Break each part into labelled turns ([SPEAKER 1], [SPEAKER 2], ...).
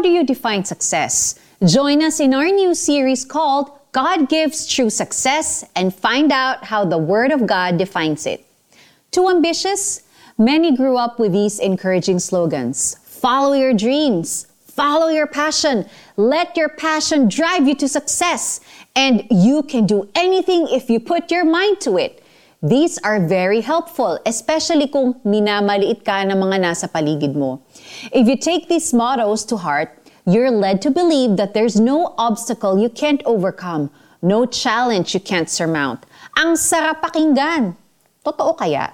[SPEAKER 1] How do you define success? Join us in our new series called God Gives True Success and find out how the Word of God defines it. Too ambitious? Many grew up with these encouraging slogans Follow your dreams, follow your passion, let your passion drive you to success, and you can do anything if you put your mind to it. These are very helpful, especially kung minamaliit ka ng mga nasa paligid mo. If you take these mottos to heart, you're led to believe that there's no obstacle you can't overcome, no challenge you can't surmount. Ang sarap pakinggan. Totoo kaya?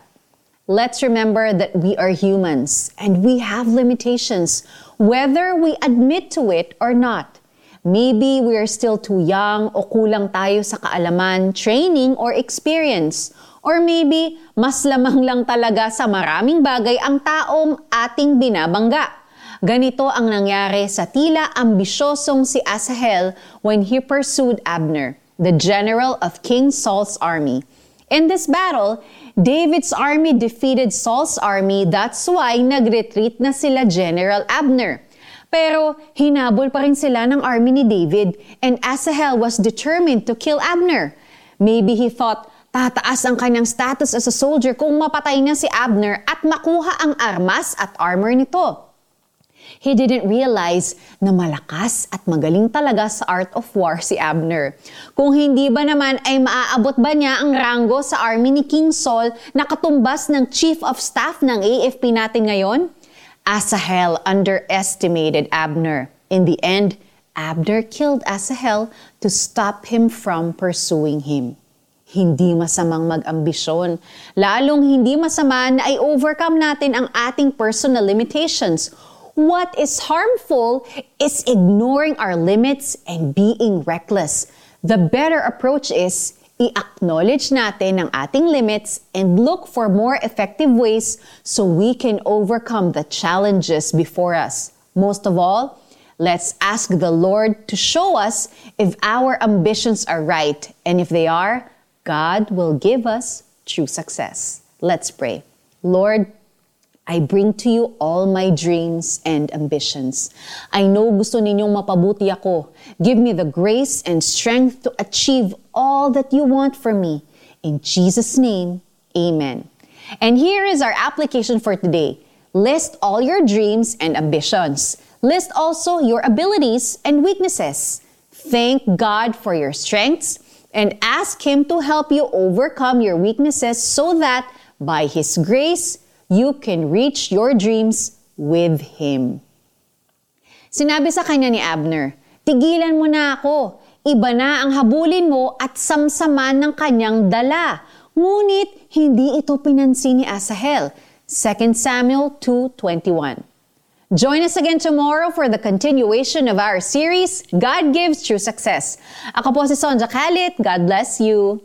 [SPEAKER 1] Let's remember that we are humans and we have limitations, whether we admit to it or not. Maybe we are still too young o kulang tayo sa kaalaman, training, or experience. Or maybe mas lamang lang talaga sa maraming bagay ang taong ating binabangga. Ganito ang nangyari sa tila ambisyosong si Asahel when he pursued Abner, the general of King Saul's army. In this battle, David's army defeated Saul's army, that's why nag-retreat na sila General Abner. Pero hinabol pa rin sila ng army ni David and Asahel was determined to kill Abner. Maybe he thought, tataas ang kanyang status as a soldier kung mapatay na si Abner at makuha ang armas at armor nito. He didn't realize na malakas at magaling talaga sa art of war si Abner. Kung hindi ba naman ay maaabot ba niya ang ranggo sa army ni King Saul na katumbas ng chief of staff ng AFP natin ngayon? Asahel underestimated Abner. In the end, Abner killed Asahel to stop him from pursuing him. Hindi masamang mag-ambisyon. Lalong hindi masama na i-overcome natin ang ating personal limitations What is harmful is ignoring our limits and being reckless. The better approach is i-acknowledge natin ang ating limits and look for more effective ways so we can overcome the challenges before us. Most of all, let's ask the Lord to show us if our ambitions are right. And if they are, God will give us true success. Let's pray. Lord, I bring to you all my dreams and ambitions. I know gusto ninyong mapabuti ako. Give me the grace and strength to achieve all that you want for me. In Jesus' name, amen. And here is our application for today. List all your dreams and ambitions. List also your abilities and weaknesses. Thank God for your strengths and ask Him to help you overcome your weaknesses so that by His grace, you can reach your dreams with Him. Sinabi sa kanya ni Abner, Tigilan mo na ako. Iba na ang habulin mo at samsaman ng kanyang dala. Ngunit hindi ito pinansin ni Asahel. 2 Samuel 2.21 Join us again tomorrow for the continuation of our series, God Gives True Success. Ako po si Sonja Khalid. God bless you.